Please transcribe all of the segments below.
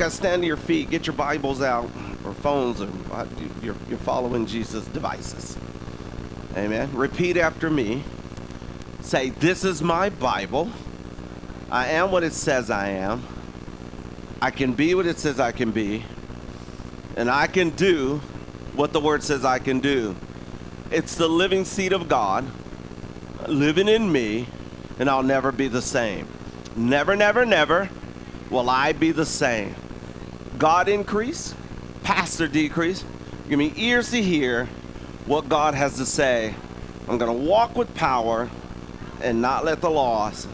guys stand to your feet, get your Bibles out, or phones, or you're, you're following Jesus' devices. Amen. Repeat after me. Say, This is my Bible. I am what it says I am. I can be what it says I can be. And I can do what the Word says I can do. It's the living seed of God living in me, and I'll never be the same. Never, never, never will I be the same. God increase, pastor decrease. Give me ears to hear what God has to say. I'm going to walk with power and not let the loss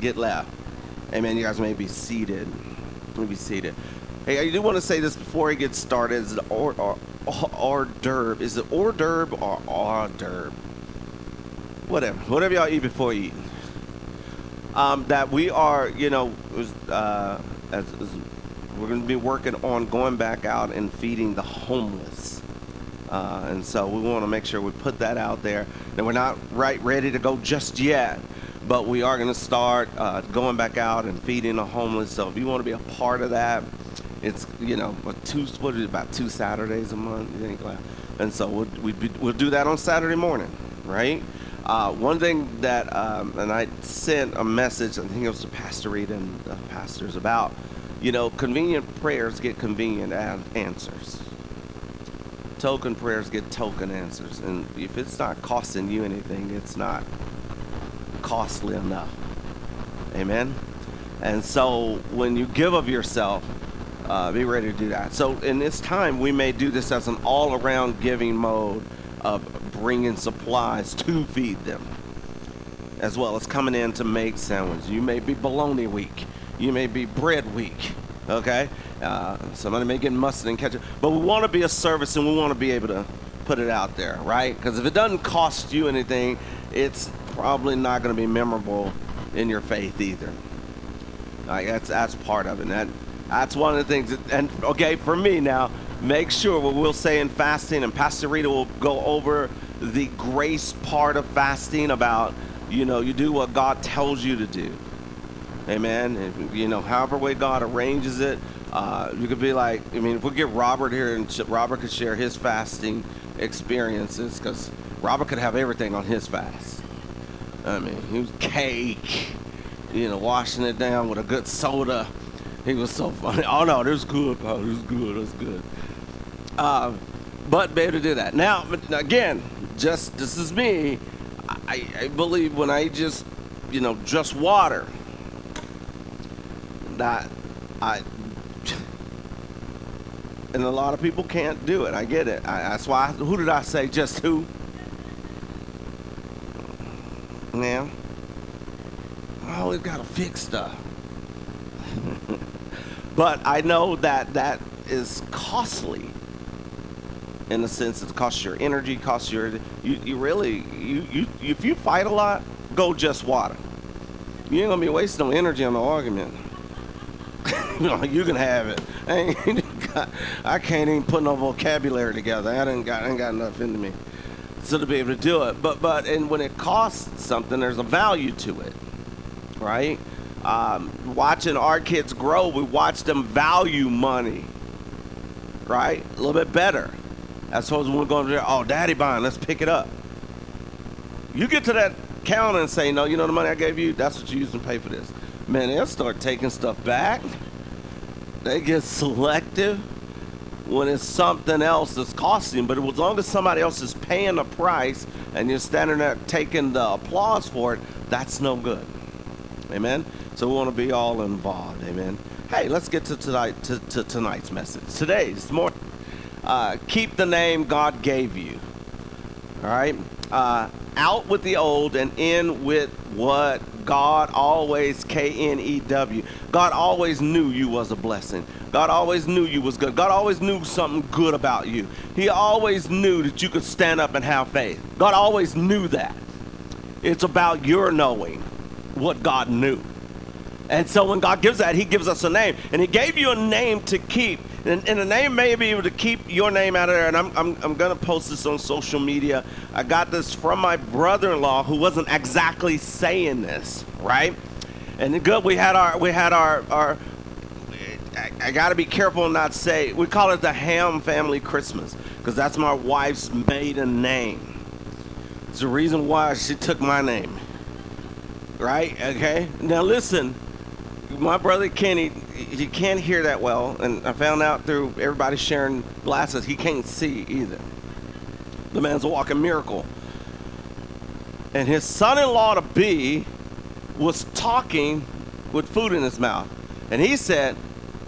get left. Amen. You guys may be seated. May be seated. Hey, I do want to say this before he gets started. Is it or, hors, hors d'oeuvre? Is it hors d'oeuvre or hors d'oeuvre? Whatever. Whatever y'all eat before you eat. Um, that we are, you know, uh, as, as we're going to be working on going back out and feeding the homeless. Uh, and so we want to make sure we put that out there. And we're not right ready to go just yet, but we are going to start uh, going back out and feeding the homeless. So if you want to be a part of that, it's you know two what is it, about two Saturdays a month. And so we'll we, we'll do that on Saturday morning, right? Uh, one thing that um, and I sent a message. I think it was to Pastor Reed and the pastors about you know convenient prayers get convenient answers. Token prayers get token answers, and if it's not costing you anything, it's not costly enough. Amen. And so when you give of yourself, uh, be ready to do that. So in this time, we may do this as an all-around giving mode of bringing supplies to feed them, as well as coming in to make sandwiches. You may be bologna week. You may be bread weak, Okay, uh, somebody may get mustard and ketchup, but we want to be a service and we want to be able to put it out there, right? Because if it doesn't cost you anything, it's probably not going to be memorable in your faith either. Like that's that's part of it. And that that's one of the things. That, and okay, for me now, make sure what we'll say in fasting, and Pastor Rita will go over the grace part of fasting about you know you do what God tells you to do. Amen. And, you know, however way God arranges it, uh, you could be like, I mean, if we get Robert here and Robert could share his fasting experiences, because Robert could have everything on his fast. I mean, he was cake, you know, washing it down with a good soda. He was so funny. Oh no, this is good, This is good. That's good. Uh, but able to do that. Now, again, just this is me. I, I believe when I just, you know, just water. That I and a lot of people can't do it. I get it. I, that's why. Who did I say? Just who? Now, I always got to fix stuff. but I know that that is costly. In the sense, it costs your energy, costs your you, you really you, you if you fight a lot, go just water. You ain't gonna be wasting no energy on the argument. you can have it. I, I can't even put no vocabulary together. I ain't got I ain't got enough into me so to be able to do it. But but and when it costs something, there's a value to it, right? Um, watching our kids grow, we watch them value money, right? A little bit better. As opposed when we're going there, oh, daddy buying, let's pick it up. You get to that counter and say, no, you know the money I gave you, that's what you use to pay for this. Man, they'll start taking stuff back. They get selective when it's something else that's costing. But as long as somebody else is paying the price and you're standing there taking the applause for it, that's no good. Amen. So we want to be all involved. Amen. Hey, let's get to tonight to, to tonight's message. Today's more. Uh, keep the name God gave you. All right. Uh, out with the old and in with what God always K N E W. God always knew you was a blessing. God always knew you was good. God always knew something good about you. He always knew that you could stand up and have faith. God always knew that. It's about your knowing what God knew. And so when God gives that, He gives us a name. And He gave you a name to keep. And, and the name may be able to keep your name out of there. And I'm, I'm, I'm going to post this on social media. I got this from my brother in law who wasn't exactly saying this, right? And good, we had our, we had our, our I, I got to be careful not say, we call it the Ham Family Christmas because that's my wife's maiden name. It's the reason why she took my name. Right? Okay? Now listen, my brother Kenny, he can't hear that well, and I found out through everybody sharing glasses, he can't see either. The man's a walking miracle. And his son in law to be was talking with food in his mouth. And he said,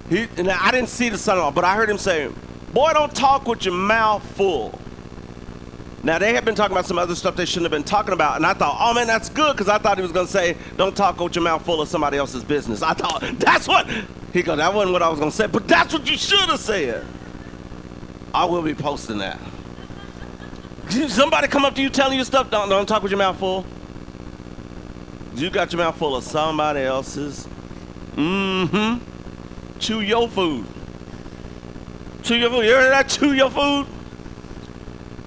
he, and I didn't see the son in law, but I heard him say, Boy, don't talk with your mouth full. Now, they have been talking about some other stuff they shouldn't have been talking about, and I thought, oh man, that's good, because I thought he was going to say, don't talk with your mouth full of somebody else's business. I thought, that's what, he goes, that wasn't what I was going to say, but that's what you should have said. I will be posting that. Somebody come up to you telling you stuff, don't, don't talk with your mouth full. You got your mouth full of somebody else's. Mm-hmm. Chew your food. Chew your food. You heard that? Chew your food.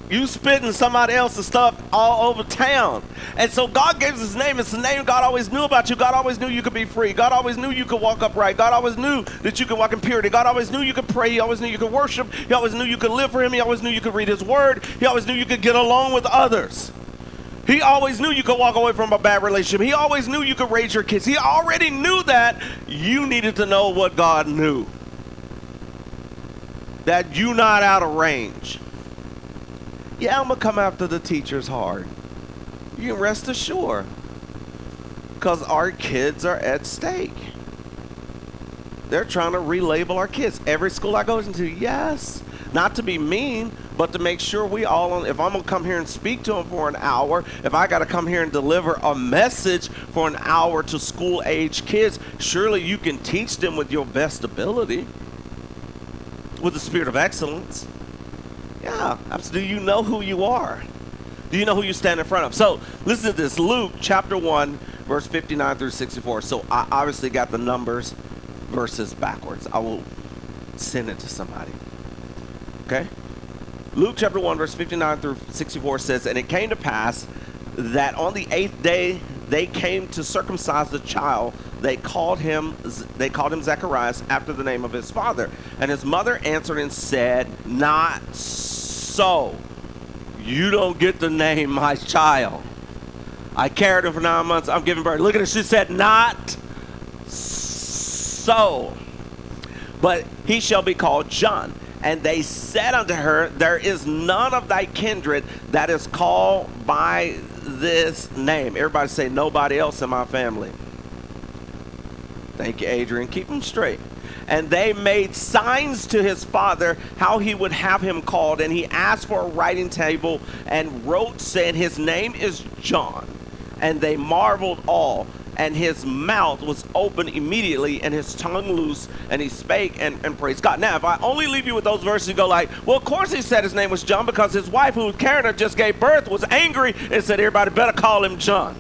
You spitting somebody else's stuff all over town. And so God gave us his name. It's the name God always knew about you. God always knew you could be free. God always knew you could walk upright. God always knew that you could walk in purity. God always knew you could pray. He always knew you could worship. He always knew you could live for him. He always knew you could read his word. He always knew you could get along with others. He always knew you could walk away from a bad relationship. He always knew you could raise your kids. He already knew that you needed to know what God knew. That you not out of range. Yeah, I'm gonna come after the teachers hard. You can rest assured. Because our kids are at stake. They're trying to relabel our kids. Every school I go into, yes. Not to be mean, but to make sure we all, if I'm going to come here and speak to them for an hour, if I got to come here and deliver a message for an hour to school age kids, surely you can teach them with your best ability, with the spirit of excellence. Yeah. Do you know who you are? Do you know who you stand in front of? So listen to this Luke chapter 1, verse 59 through 64. So I obviously got the numbers verses backwards. I will send it to somebody. Okay? Luke chapter 1, verse 59 through 64 says, And it came to pass that on the eighth day they came to circumcise the child. They called him they called him Zacharias after the name of his father. And his mother answered and said, Not so. So, you don't get the name my child. I carried him for nine months. I'm giving birth. Look at her. She said, Not so. But he shall be called John. And they said unto her, There is none of thy kindred that is called by this name. Everybody say, Nobody else in my family. Thank you, Adrian. Keep them straight. And they made signs to his father how he would have him called. And he asked for a writing table and wrote, saying, His name is John. And they marveled all and his mouth was open immediately and his tongue loose and he spake and, and praised God. Now, if I only leave you with those verses, you go like, well, of course he said his name was John because his wife, who was Karen just gave birth, was angry and said, everybody better call him John.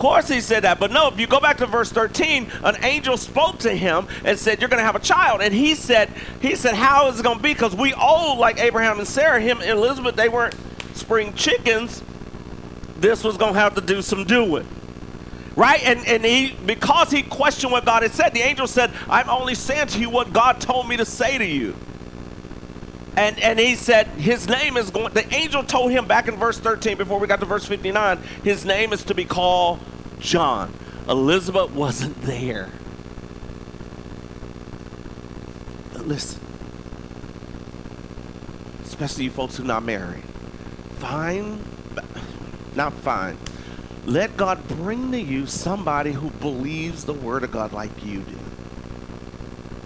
Course he said that, but no, if you go back to verse 13, an angel spoke to him and said, You're gonna have a child. And he said, He said, How is it gonna be? Because we old like Abraham and Sarah, him and Elizabeth, they weren't spring chickens. This was gonna have to do some doing right? And, and he, because he questioned what God had said, the angel said, I'm only saying to you what God told me to say to you. And, and he said, his name is going, the angel told him back in verse 13, before we got to verse 59, his name is to be called John. Elizabeth wasn't there. But listen, especially you folks who are not married, fine, not fine, let God bring to you somebody who believes the word of God like you do.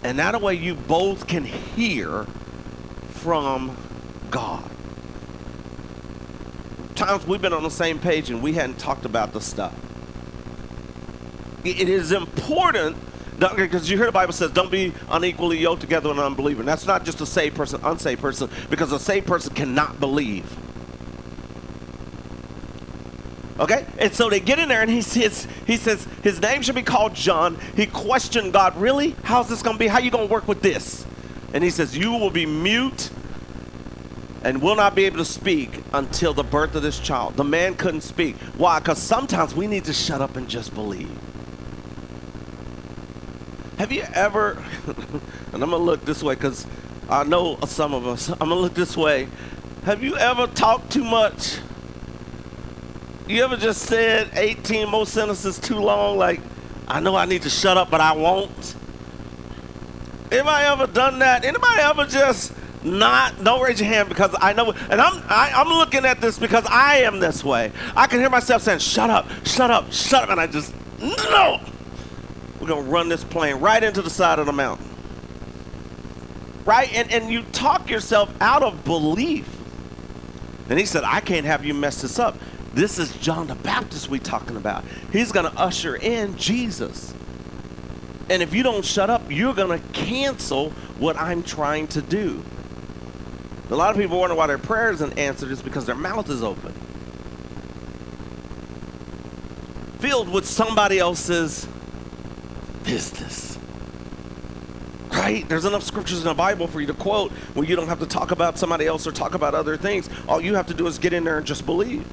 And that way you both can hear from God. Times we've been on the same page and we hadn't talked about the stuff. It is important because you hear the Bible says, don't be unequally yoked together with an unbeliever. And that's not just a saved person, unsaved person, because a saved person cannot believe. Okay? And so they get in there and he says, he says his name should be called John. He questioned God, really? How's this gonna be? How you gonna work with this? And he says, You will be mute and will not be able to speak until the birth of this child. The man couldn't speak. Why? Because sometimes we need to shut up and just believe. Have you ever, and I'm going to look this way because I know some of us, I'm going to look this way. Have you ever talked too much? You ever just said 18 more sentences too long? Like, I know I need to shut up, but I won't. Anybody ever done that? Anybody ever just not? Don't raise your hand because I know. And I'm I, am i am looking at this because I am this way. I can hear myself saying, "Shut up, shut up, shut up," and I just no. We're gonna run this plane right into the side of the mountain. Right? And and you talk yourself out of belief. And he said, I can't have you mess this up. This is John the Baptist we talking about. He's to usher in Jesus. And if you don't shut up, you're going to cancel what I'm trying to do. A lot of people wonder why their prayer isn't answered is because their mouth is open. Filled with somebody else's business. Right? There's enough scriptures in the Bible for you to quote where you don't have to talk about somebody else or talk about other things. All you have to do is get in there and just believe.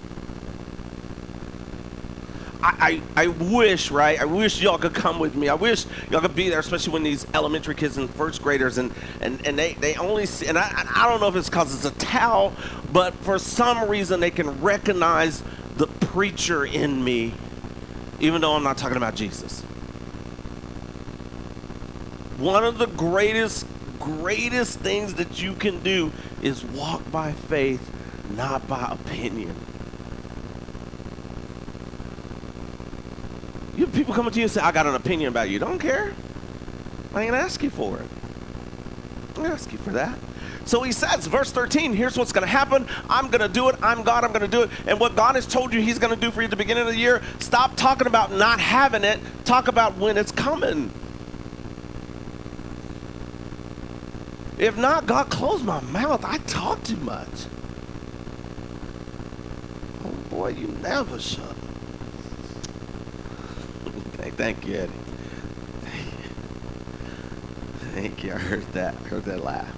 I, I, wish, right? I wish y'all could come with me. I wish y'all could be there, especially when these elementary kids and first graders and, and, and they, they only see, and I, I don't know if it's because it's a towel, but for some reason they can recognize the preacher in me, even though I'm not talking about Jesus. One of the greatest, greatest things that you can do is walk by faith, not by opinion. You people come to you and say, I got an opinion about you. Don't care. I ain't ask you for it. I ain't ask you for that. So he says, verse 13, here's what's going to happen. I'm going to do it. I'm God. I'm going to do it. And what God has told you he's going to do for you at the beginning of the year, stop talking about not having it. Talk about when it's coming. If not, God, close my mouth. I talk too much. Oh boy, you never shut up. Thank you, Eddie. Thank you. I heard that. I heard that laugh.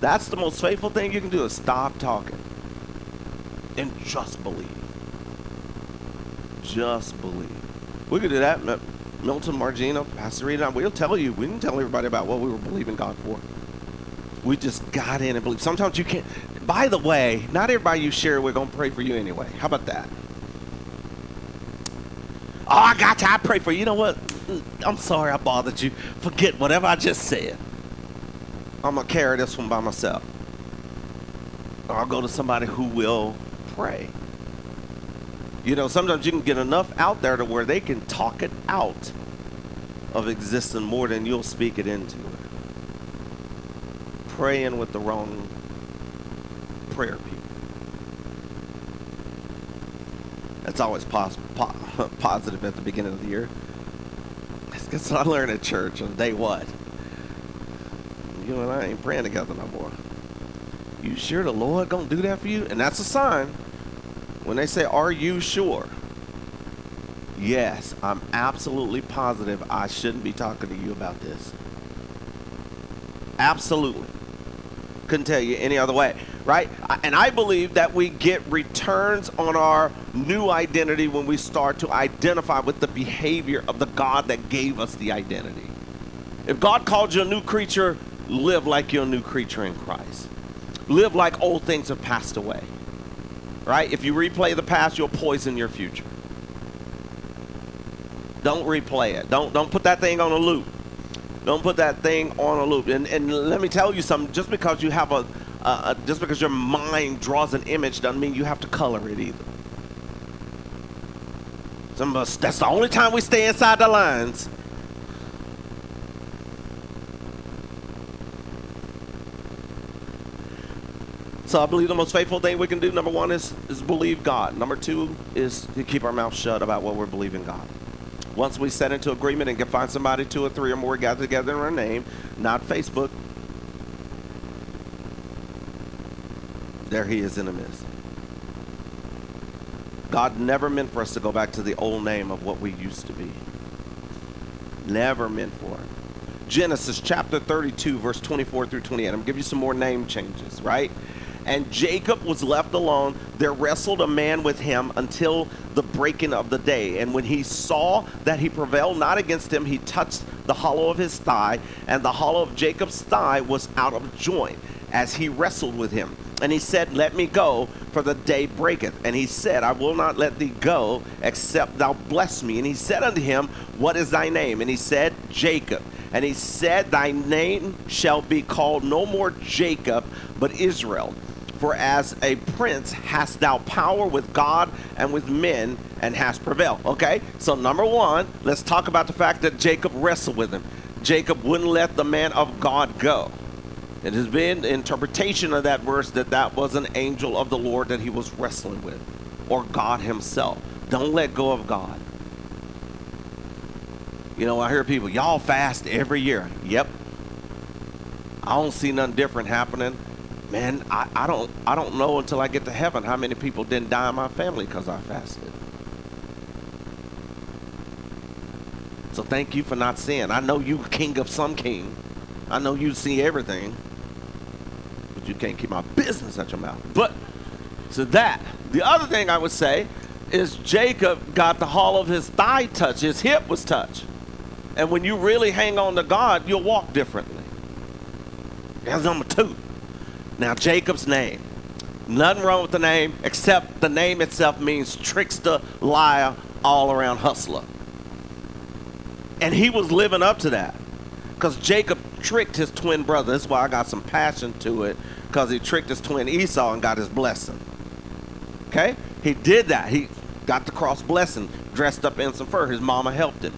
That's the most faithful thing you can do is stop talking and just believe. Just believe. We could do that. Milton, Margina, Pastor Rita, we'll tell you. We didn't tell everybody about what we were believing God for. We just got in and believe. Sometimes you can't. By the way, not everybody you share, we're going to pray for you anyway. How about that? Oh, I got you. I pray for you. You know what? Mm, I'm sorry I bothered you. Forget whatever I just said. I'm going to carry this one by myself. Or I'll go to somebody who will pray. You know, sometimes you can get enough out there to where they can talk it out of existing more than you'll speak it into. Praying with the wrong prayer people. That's always pos- po- positive at the beginning of the year. That's what I learned at church on day one. You and I ain't praying together no more. You sure the Lord gonna do that for you? And that's a sign. When they say, "Are you sure?" Yes, I'm absolutely positive I shouldn't be talking to you about this. Absolutely. Couldn't tell you any other way right? And I believe that we get returns on our new identity when we start to identify with the behavior of the God that gave us the identity. If God called you a new creature, live like you're a new creature in Christ. Live like old things have passed away. Right? If you replay the past, you'll poison your future. Don't replay it. Don't don't put that thing on a loop. Don't put that thing on a loop. And and let me tell you something, just because you have a uh, uh, just because your mind draws an image doesn't mean you have to color it either. Some of us, that's the only time we stay inside the lines. So I believe the most faithful thing we can do, number one, is, is believe God. Number two is to keep our mouth shut about what we're believing God. Once we set into agreement and can find somebody, two or three or more gathered together in our name, not Facebook, there he is in the midst. God never meant for us to go back to the old name of what we used to be. Never meant for it. Genesis chapter 32, verse 24 through 28. I'm going to give you some more name changes, right? And Jacob was left alone. There wrestled a man with him until the breaking of the day. And when he saw that he prevailed not against him, he touched the hollow of his thigh, and the hollow of Jacob's thigh was out of joint as he wrestled with him. And he said, Let me go, for the day breaketh. And he said, I will not let thee go, except thou bless me. And he said unto him, What is thy name? And he said, Jacob. And he said, Thy name shall be called no more Jacob, but Israel. For as a prince hast thou power with God and with men, and hast prevailed. Okay, so number one, let's talk about the fact that Jacob wrestled with him. Jacob wouldn't let the man of God go. It has been interpretation of that verse that that was an angel of the Lord that he was wrestling with, or God himself. Don't let go of God. You know, I hear people, y'all fast every year. Yep. I don't see nothing different happening. Man, I, I don't I don't know until I get to heaven how many people didn't die in my family because I fasted. So thank you for not seeing. I know you king of some king. I know you see everything you can't keep my business at your mouth. But so that the other thing I would say is Jacob got the hollow of his thigh touched, his hip was touched. And when you really hang on to God, you'll walk differently. That's number two. Now, Jacob's name. Nothing wrong with the name, except the name itself means trickster, liar, all around hustler. And he was living up to that. Because Jacob tricked his twin brother. That's why I got some passion to it because he tricked his twin Esau and got his blessing. Okay? He did that. He got the cross blessing, dressed up in some fur. His mama helped him.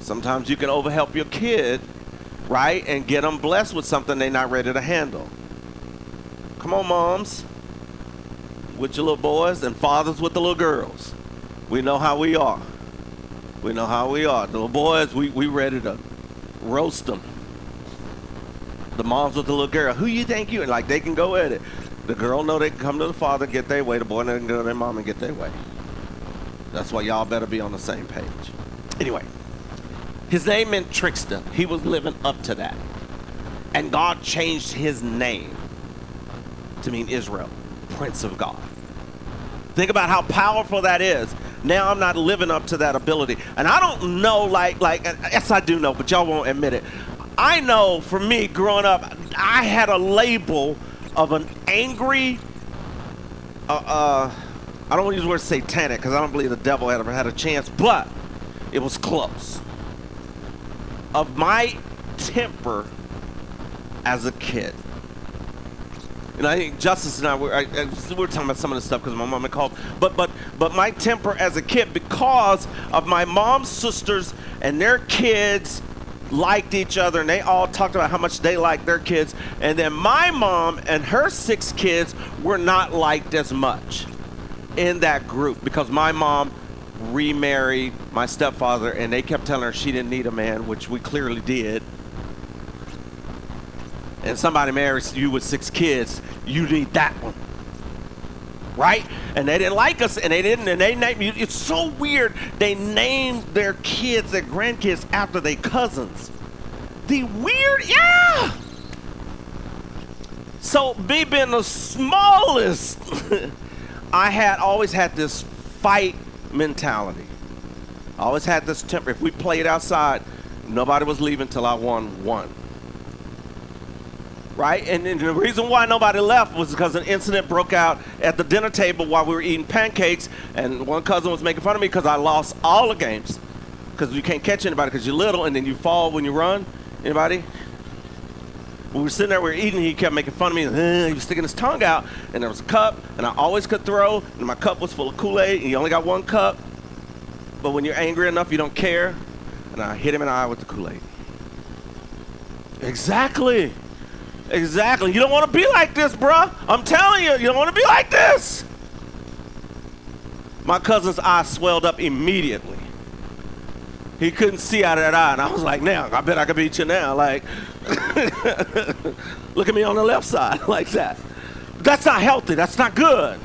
Sometimes you can overhelp your kid, right, and get them blessed with something they're not ready to handle. Come on, moms, with your little boys, and fathers with the little girls. We know how we are. We know how we are. The little boys, we, we ready to roast them the moms with the little girl, who you think you? And like they can go at it. The girl know they can come to the father, get their way. The boy know they can go to their mom and get their way. That's why y'all better be on the same page. Anyway, his name meant trickster. He was living up to that. And God changed his name to mean Israel, Prince of God. Think about how powerful that is. Now I'm not living up to that ability. And I don't know, like, like, yes, I do know, but y'all won't admit it. I know for me growing up, I had a label of an angry, uh, uh, I don't want to use the word satanic because I don't believe the devil had ever had a chance, but it was close. Of my temper as a kid. And I think Justice and I were, I, I, we were talking about some of the stuff because my mom had called. But but but my temper as a kid because of my mom's sisters and their kids liked each other and they all talked about how much they liked their kids. And then my mom and her six kids were not liked as much in that group because my mom remarried my stepfather and they kept telling her she didn't need a man, which we clearly did. And somebody marries you with six kids, you need that one. Right? And they didn't like us, and they didn't, and they named It's so weird. They named their kids, their grandkids, after their cousins. The weird, yeah. So, me being the smallest, I had always had this fight mentality. I always had this temper. If we played outside, nobody was leaving till I won one right? And, and, the reason why nobody left was because an incident broke out at the dinner table while we were eating pancakes, and one cousin was making fun of me because I lost all the games. Because you can't catch anybody because you're little, and then you fall when you run. Anybody? When we were sitting there, we were eating, he kept making fun of me. And, he was sticking his tongue out, and there was a cup, and I always could throw, and my cup was full of Kool-Aid, and you only got one cup. But when you're angry enough, you don't care. And I hit him in the eye with the Kool-Aid. Exactly. Exactly. You don't want to be like this, bruh. I'm telling you, you don't want to be like this. My cousin's eye swelled up immediately. He couldn't see out of that eye, and I was like, "Now, I bet I can beat you now." Like, look at me on the left side, like that. That's not healthy. That's not good.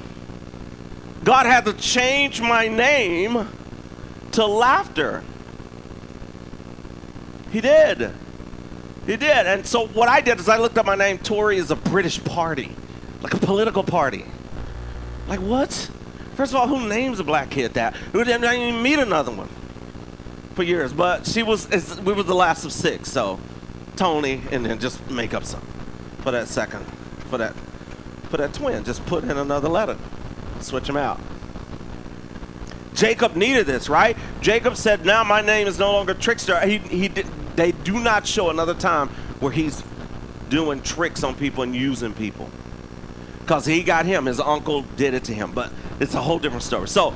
God had to change my name to laughter. He did. He did. And so what I did is I looked up my name. Tory is a British party. like a political party. Like what? First of all, who names a black kid that? We didn't even meet another one for years, but she was. We were the last of six, so Tony, and then just make up some for that second, for that, for that twin. Just put in another letter, switch them out. Jacob needed this, right? Jacob said, "Now my name is no longer trickster." He he did, they do not show another time where he's doing tricks on people and using people because he got him. His uncle did it to him, but it's a whole different story. So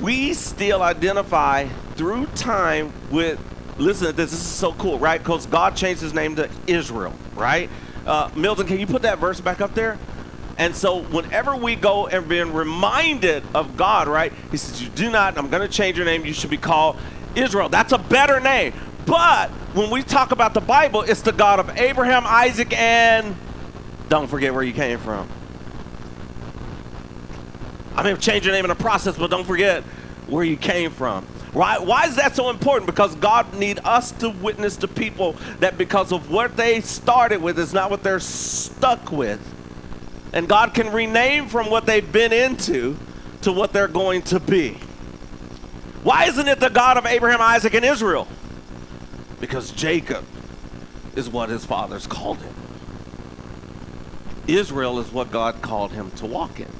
we still identify through time with. Listen to this. This is so cool, right? Because God changed his name to Israel, right? Uh, Milton, can you put that verse back up there? And so, whenever we go and being reminded of God, right? He says, "You do not. I'm going to change your name. You should be called Israel." That's a better name. But when we talk about the Bible, it's the God of Abraham, Isaac, and don't forget where you came from. I mean, change your name in the process, but don't forget where you came from. Right? Why is that so important? Because God need us to witness to people that because of what they started with is not what they're stuck with. And God can rename from what they've been into to what they're going to be. Why isn't it the God of Abraham, Isaac, and Israel? Because Jacob is what his fathers called him. Israel is what God called him to walk in.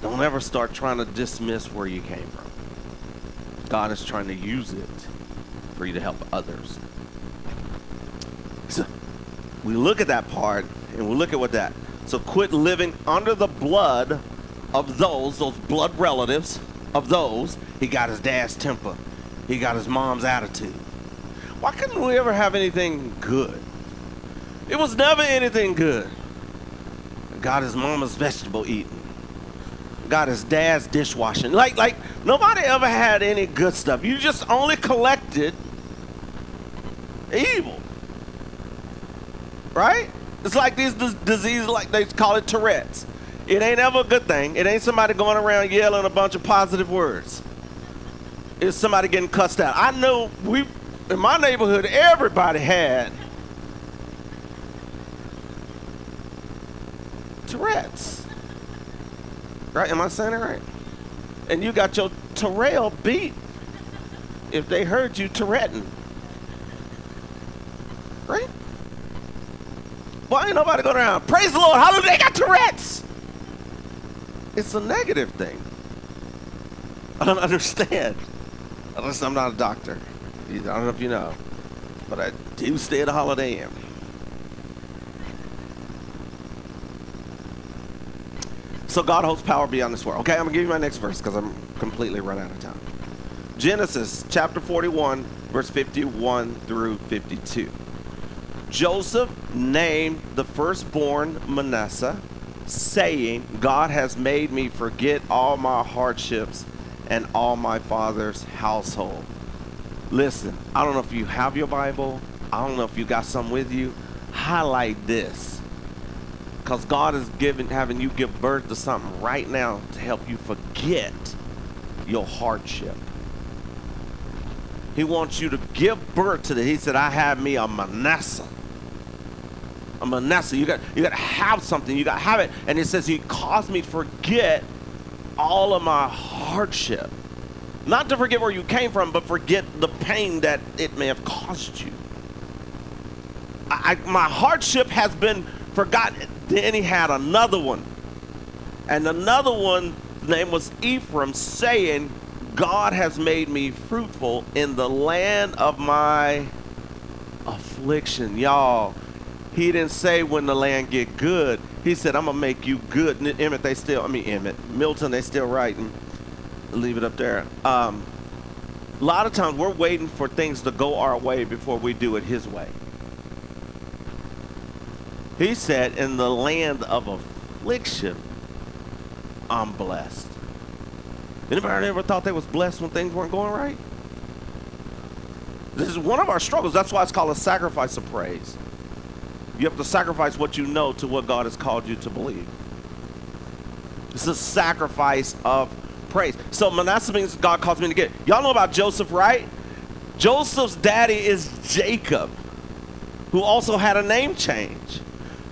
Don't ever start trying to dismiss where you came from. God is trying to use it for you to help others. So we look at that part and we look at what that. So quit living under the blood of those, those blood relatives of those. He got his dad's temper. He got his mom's attitude. Why couldn't we ever have anything good? It was never anything good. Got his mama's vegetable eating. Got his dad's dishwashing. Like, like nobody ever had any good stuff. You just only collected evil. Right? It's like these diseases, like they call it Tourette's. It ain't ever a good thing. It ain't somebody going around yelling a bunch of positive words. It's somebody getting cussed out. I know we in my neighborhood everybody had Tourette's. Right? Am I saying it right? And you got your Terrell beat if they heard you Touretting. Right? Why ain't nobody going around? Praise the Lord. Hallelujah. They got Tourette's. It's a negative thing. I don't understand. Unless I'm not a doctor. I don't know if you know. But I do stay at a Holiday Inn. So God holds power beyond this world. Okay, I'm gonna give you my next verse because I'm completely run out of time. Genesis chapter 41, verse 51 through 52. Joseph named the firstborn Manasseh, saying, God has made me forget all my hardships and all my father's household. Listen, I don't know if you have your Bible, I don't know if you got some with you. Highlight this because God is giving, having you give birth to something right now to help you forget your hardship. He wants you to give birth to the. He said, "I have me a Manasseh." A Manasseh. You got you got to have something. You got to have it. And he says, "He caused me to forget all of my hardship, not to forget where you came from, but forget the pain that it may have caused you." I, I, my hardship has been forgotten. Then he had another one. And another one, the name was Ephraim, saying, God has made me fruitful in the land of my affliction. Y'all, he didn't say when the land get good. He said, I'm gonna make you good. Emmett, they still, I mean Emmett, Milton, they still writing. Leave it up there. Um, a lot of times we're waiting for things to go our way before we do it his way. He said, In the land of affliction, I'm blessed. Anybody ever thought they was blessed when things weren't going right? This is one of our struggles. That's why it's called a sacrifice of praise. You have to sacrifice what you know to what God has called you to believe. It's a sacrifice of praise. So Manasseh means God calls me to get. Y'all know about Joseph, right? Joseph's daddy is Jacob. who also had a name change.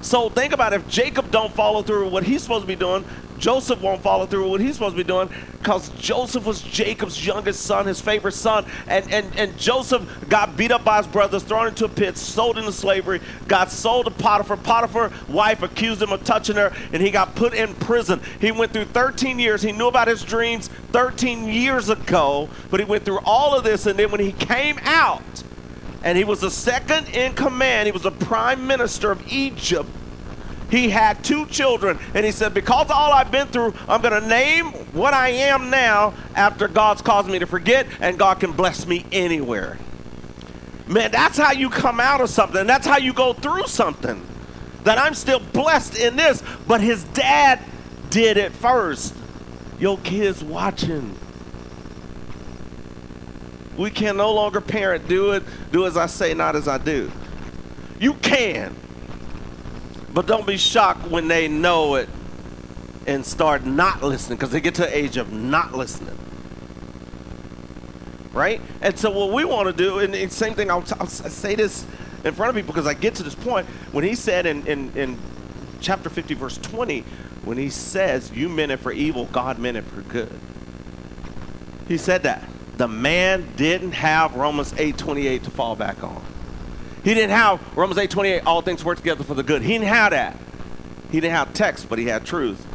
So think about if Jacob don't follow through with what he's supposed to be doing, Joseph won't follow through with what he's supposed to be doing because Joseph was Jacob's youngest son, his favorite son. And, and, and Joseph got beat up by his brothers, thrown into a pit, sold into slavery, got sold to Potiphar. Potiphar's wife accused him of touching her, and he got put in prison. He went through 13 years. He knew about his dreams 13 years ago, but he went through all of this. And then when he came out, and he was the second in command. He was the prime minister of Egypt. He had two children, and he said, Because of all I've been through, I'm going to name what I am now after God's caused me to forget, and God can bless me anywhere. Man, that's how you come out of something. That's how you go through something. That I'm still blessed in this, but his dad did it first. Your kids watching. We can no longer parent, do it, do as I say, not as I do. You can. But don't be shocked when they know it and start not listening because they get to the age of not listening. Right? And so, what we want to do, and the same thing, I'll, t- I'll say this in front of people because I get to this point when he said in, in, in chapter 50, verse 20, when he says, You meant it for evil, God meant it for good. He said that the man didn't have Romans 8:28 to fall back on. He didn't have Romans 8:28 all things work together for the good. He didn't have that. He didn't have text, but he had truth.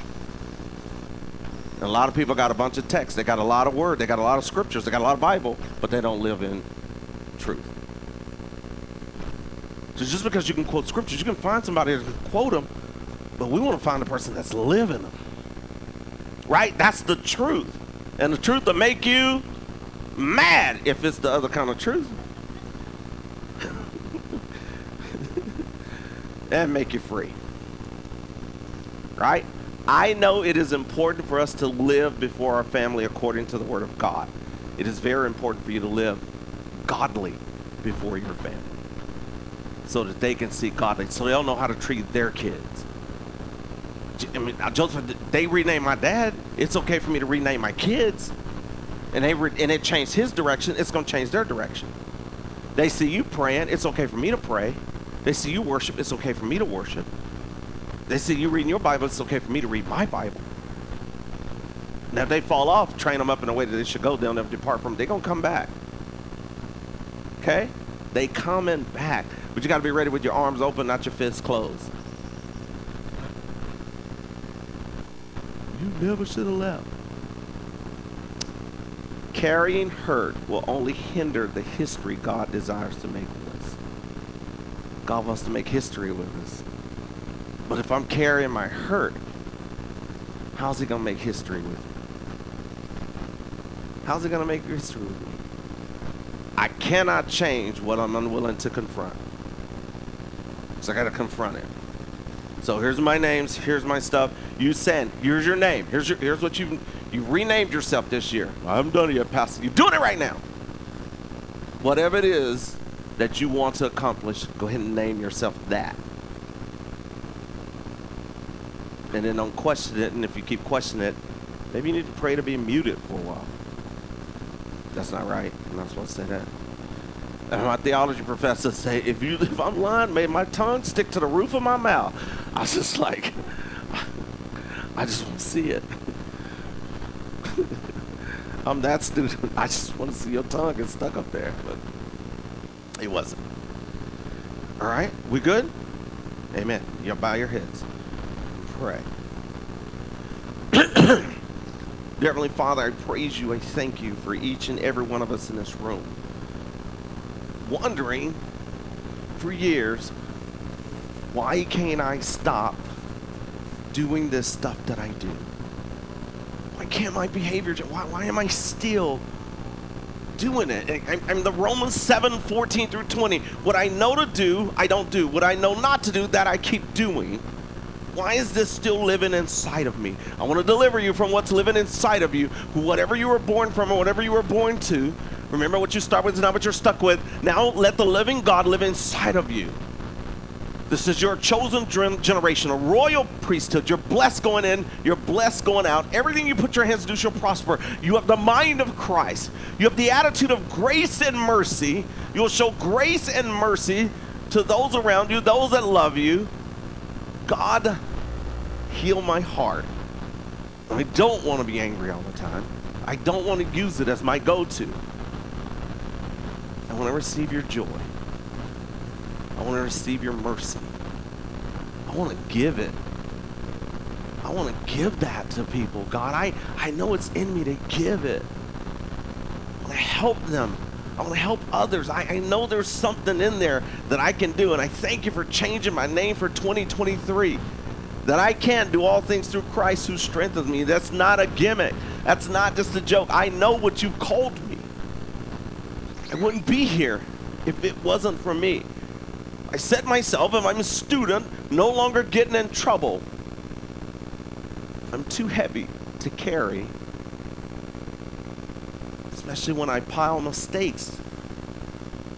And a lot of people got a bunch of text. They got a lot of word. They got a lot of scriptures. They got a lot of Bible, but they don't live in truth. So just because you can quote scriptures, you can find somebody can quote them, but we want to find a person that's living them. Right? That's the truth. And the truth will make you mad if it's the other kind of truth. And make you free. Right? I know it is important for us to live before our family according to the Word of God. It is very important for you to live godly before your family so that they can see godly, so they'll know how to treat their kids. I mean, uh, Joseph, they renamed my dad. It's okay for me to rename my kids and they re- and it changed his direction, it's going to change their direction. They see you praying, it's okay for me to pray. They see you worship, it's okay for me to worship. They see you reading your Bible, it's okay for me to read my Bible. Now, if they fall off, train them up in a way that they should go, they'll never depart from. They're going to come back. Okay? They coming back. But you got to be ready with your arms open, not your fists closed. You never should have left. Carrying hurt will only hinder the history God desires to make. God wants to make history with us. But if I'm carrying my hurt, how's he going to make history with me? How's he going to make history with me? I cannot change what I'm unwilling to confront. So I got to confront it. So here's my names, here's my stuff. You send. Here's your name. Here's your here's what you you renamed yourself this year. I haven't done it yet, Pastor. You're doing it right now. Whatever it is that you want to accomplish, go ahead and name yourself that. And then don't question it. And if you keep questioning it, maybe you need to pray to be muted for a while. That's not right. I'm not supposed to say that. And my theology professor say, if you if I'm lying, may my tongue stick to the roof of my mouth. I was just like, I just want to see it. I'm that student. I just want to see your tongue get stuck up there, but it wasn't. All right, we good? Amen. You bow your heads. Pray. Dear Heavenly Father, I praise you. I thank you for each and every one of us in this room. Wondering for years, why can't I stop doing this stuff that I do? Why can't my behavior, why, why am I still doing it? I'm, I'm the Romans 7 14 through 20. What I know to do, I don't do. What I know not to do, that I keep doing. Why is this still living inside of me? I want to deliver you from what's living inside of you, whatever you were born from or whatever you were born to. Remember what you start with is not what you're stuck with. Now let the living God live inside of you. This is your chosen generation, a royal priesthood. You're blessed going in, you're blessed going out. Everything you put your hands to shall prosper. You have the mind of Christ. You have the attitude of grace and mercy. You'll show grace and mercy to those around you, those that love you. God, heal my heart. I don't want to be angry all the time. I don't want to use it as my go to. I want to receive your joy. I want to receive your mercy. I want to give it. I want to give that to people. God, I, I know it's in me to give it. I want to help them. I want to help others. I, I know there's something in there that I can do. And I thank you for changing my name for 2023. That I can do all things through Christ who strengthens me. That's not a gimmick. That's not just a joke. I know what you've called me. I wouldn't be here if it wasn't for me. I set myself, if I'm a student, no longer getting in trouble. I'm too heavy to carry, especially when I pile mistakes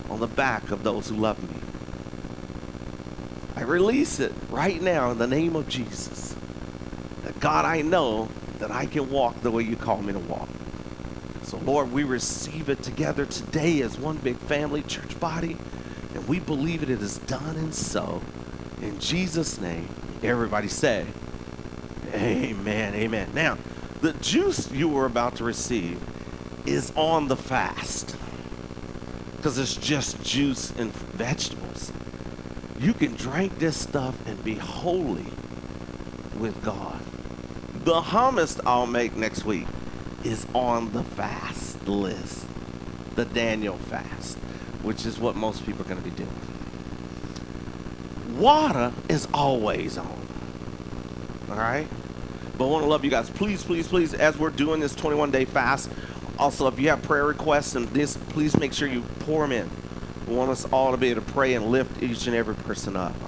on the back of those who love me. I release it right now in the name of Jesus. That God, I know that I can walk the way you call me to walk. So, Lord, we receive it together today as one big family, church body, and we believe it, it is done and so. In Jesus' name, everybody say, Amen, amen. Now, the juice you were about to receive is on the fast because it's just juice and vegetables. You can drink this stuff and be holy with God. The hummus I'll make next week is on the fast list, the Daniel fast, which is what most people are going to be doing. Water is always on. All right? But I want to love you guys. Please, please, please, as we're doing this 21 day fast, also, if you have prayer requests and this, please make sure you pour them in. We want us all to be able to pray and lift each and every person up.